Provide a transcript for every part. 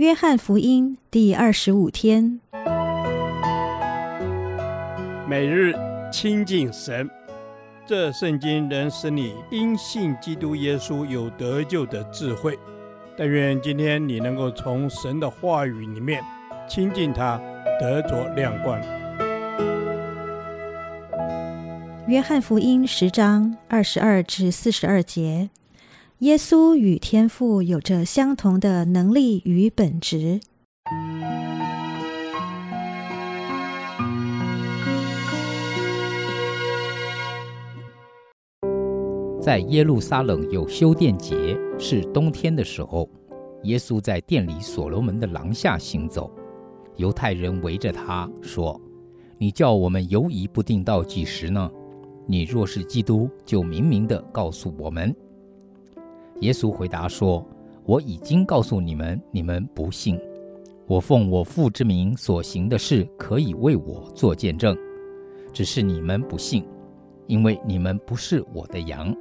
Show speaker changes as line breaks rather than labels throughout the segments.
约翰福音第二十五天，
每日亲近神，这圣经能使你因信基督耶稣有得救的智慧。但愿今天你能够从神的话语里面亲近他，得着亮光。
约翰福音十章二十二至四十二节。耶稣与天父有着相同的能力与本质。
在耶路撒冷有修殿节，是冬天的时候，耶稣在殿里所罗门的廊下行走，犹太人围着他说：“你叫我们犹疑不定到几时呢？你若是基督，就明明的告诉我们。”耶稣回答说：“我已经告诉你们，你们不信。我奉我父之名所行的事，可以为我做见证，只是你们不信，因为你们不是我的羊。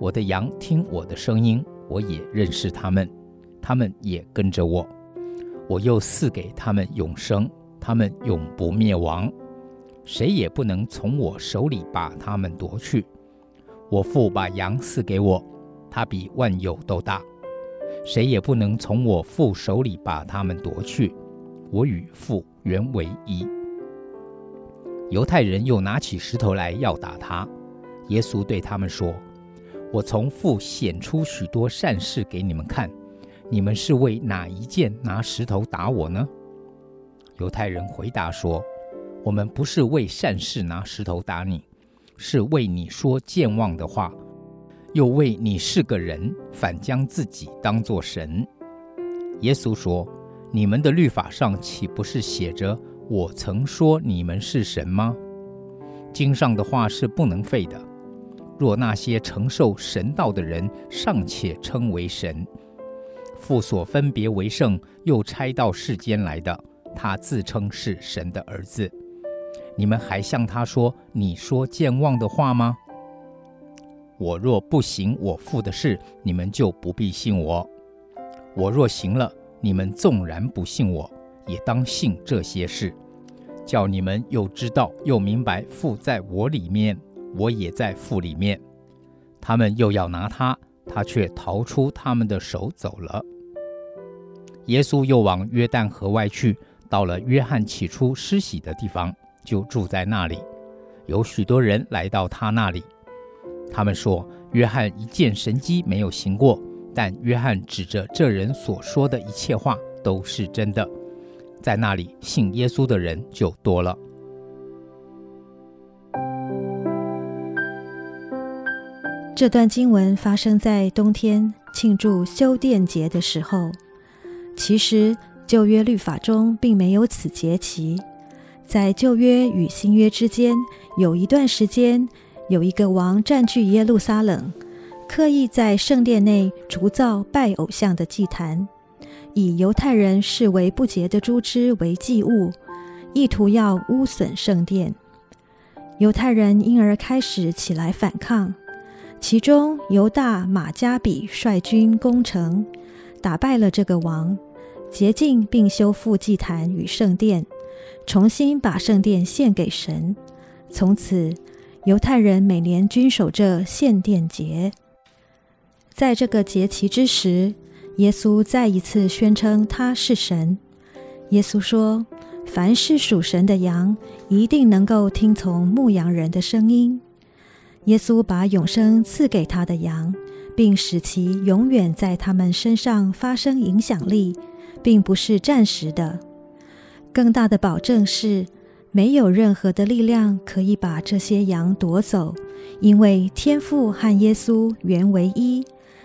我的羊听我的声音，我也认识他们，他们也跟着我。我又赐给他们永生，他们永不灭亡，谁也不能从我手里把他们夺去。我父把羊赐给我。”他比万有都大，谁也不能从我父手里把他们夺去。我与父原为一。犹太人又拿起石头来要打他。耶稣对他们说：“我从父显出许多善事给你们看，你们是为哪一件拿石头打我呢？”犹太人回答说：“我们不是为善事拿石头打你，是为你说僭妄的话。”又为你是个人，反将自己当作神。耶稣说：“你们的律法上岂不是写着我曾说你们是神吗？经上的话是不能废的。若那些承受神道的人尚且称为神，父所分别为圣又差到世间来的，他自称是神的儿子，你们还向他说你说健忘的话吗？”我若不行我父的事，你们就不必信我；我若行了，你们纵然不信我，也当信这些事，叫你们又知道又明白父在我里面，我也在父里面。他们又要拿他，他却逃出他们的手走了。耶稣又往约旦河外去，到了约翰起初施洗的地方，就住在那里。有许多人来到他那里。他们说：“约翰一件神迹没有行过，但约翰指着这人所说的一切话都是真的。”在那里信耶稣的人就多了。
这段经文发生在冬天庆祝修殿节的时候。其实旧约律法中并没有此节期，在旧约与新约之间有一段时间。有一个王占据耶路撒冷，刻意在圣殿内铸造拜偶像的祭坛，以犹太人视为不洁的猪只为祭物，意图要污损圣殿。犹太人因而开始起来反抗，其中犹大马加比率军攻城，打败了这个王，洁净并修复祭坛与圣殿，重新把圣殿献给神。从此，犹太人每年均守着献殿节，在这个节期之时，耶稣再一次宣称他是神。耶稣说：“凡是属神的羊，一定能够听从牧羊人的声音。”耶稣把永生赐给他的羊，并使其永远在他们身上发生影响力，并不是暂时的。更大的保证是，没有任何的力量可以把这些羊夺走，因为天父和耶稣原为一，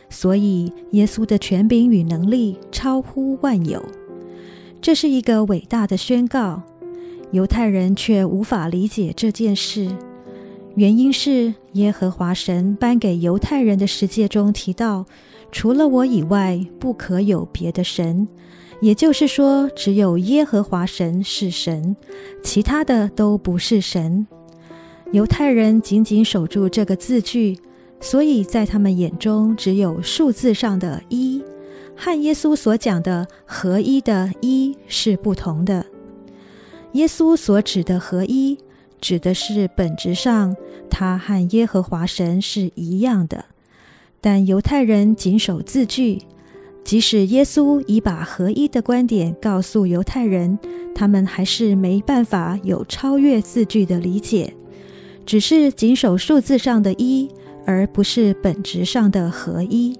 所以耶稣的权柄与能力超乎万有。这是一个伟大的宣告，犹太人却无法理解这件事，原因是耶和华神颁给犹太人的十诫中提到，除了我以外，不可有别的神。也就是说，只有耶和华神是神，其他的都不是神。犹太人紧紧守住这个字句，所以在他们眼中只有数字上的一，和耶稣所讲的合一的一是不同的。耶稣所指的合一，指的是本质上他和耶和华神是一样的，但犹太人谨守字句。即使耶稣已把合一的观点告诉犹太人，他们还是没办法有超越字句的理解，只是谨守数字上的一，而不是本质上的合一。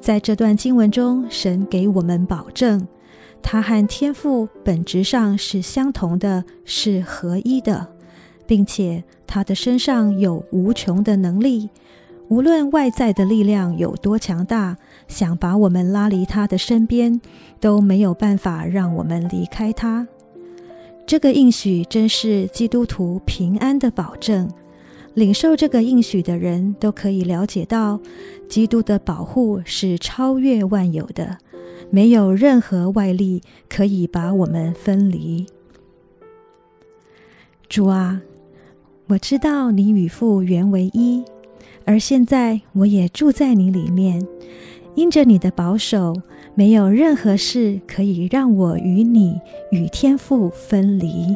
在这段经文中，神给我们保证，他和天父本质上是相同的，是合一的，并且他的身上有无穷的能力。无论外在的力量有多强大，想把我们拉离他的身边，都没有办法让我们离开他。这个应许真是基督徒平安的保证。领受这个应许的人都可以了解到，基督的保护是超越万有的，没有任何外力可以把我们分离。主啊，我知道你与父原为一。而现在，我也住在你里面，因着你的保守，没有任何事可以让我与你与天父分离。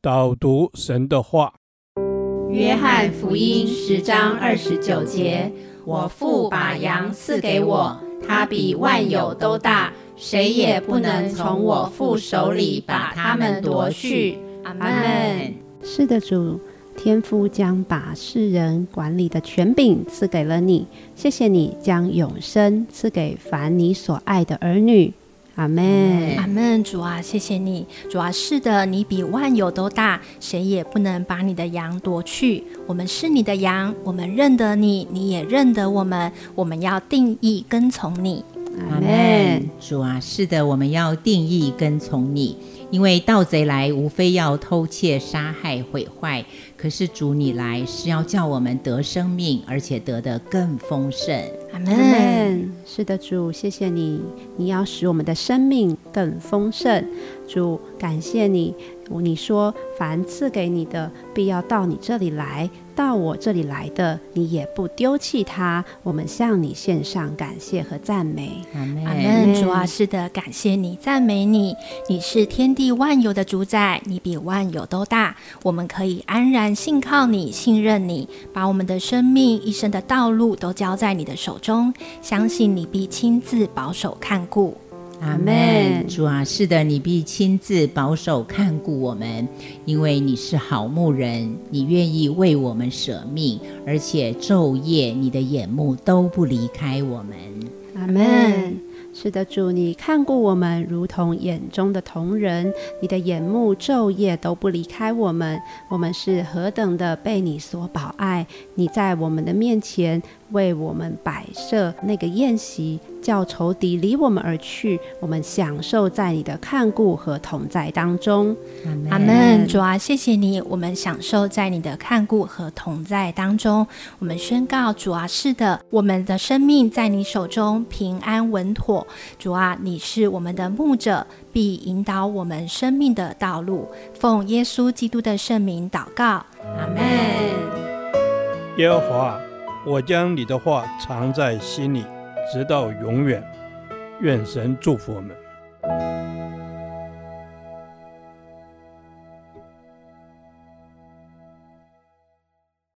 导读神的话。
约翰福音十章二十九节：我父把羊赐给我，他比万有都大，谁也不能从我父手里把他们夺去。阿门。
是的，主，天父将把世人管理的权柄赐给了你，谢谢你将永生赐给凡你所爱的儿女。阿门，
阿门。主啊，谢谢你，主啊，是的，你比万有都大，谁也不能把你的羊夺去。我们是你的羊，我们认得你，你也认得我们。我们要定义跟从你。
阿门。主啊，是的，我们要定义跟从你，因为盗贼来，无非要偷窃、杀害、毁坏。可是主你来是要叫我们得生命，而且得的更丰盛。
阿门。是的，主，谢谢你，你要使我们的生命更丰盛。主，感谢你。你说，凡赐给你的，必要到你这里来；到我这里来的，你也不丢弃他。我们向你献上感谢和赞美。
阿门。主啊，是的，感谢你，赞美你。你是天地万有的主宰，你比万有都大。我们可以安然信靠你，信任你，把我们的生命、一生的道路都交在你的手中，相信你必亲自保守看顾。
阿门，主啊，是的，你必亲自保守看顾我们，因为你是好牧人，你愿意为我们舍命，而且昼夜你的眼目都不离开我们。
阿门。是的，主，你看顾我们如同眼中的瞳人，你的眼目昼夜都不离开我们。我们是何等的被你所保爱，你在我们的面前为我们摆设那个宴席。叫仇敌离我们而去，我们享受在你的看顾和同在当中。
阿门。主啊，谢谢你，我们享受在你的看顾和同在当中。我们宣告，主啊，是的，我们的生命在你手中平安稳妥。主啊，你是我们的牧者，必引导我们生命的道路。奉耶稣基督的圣名祷告，阿门。
耶和华，我将你的话藏在心里。直到永远，愿神祝福我们。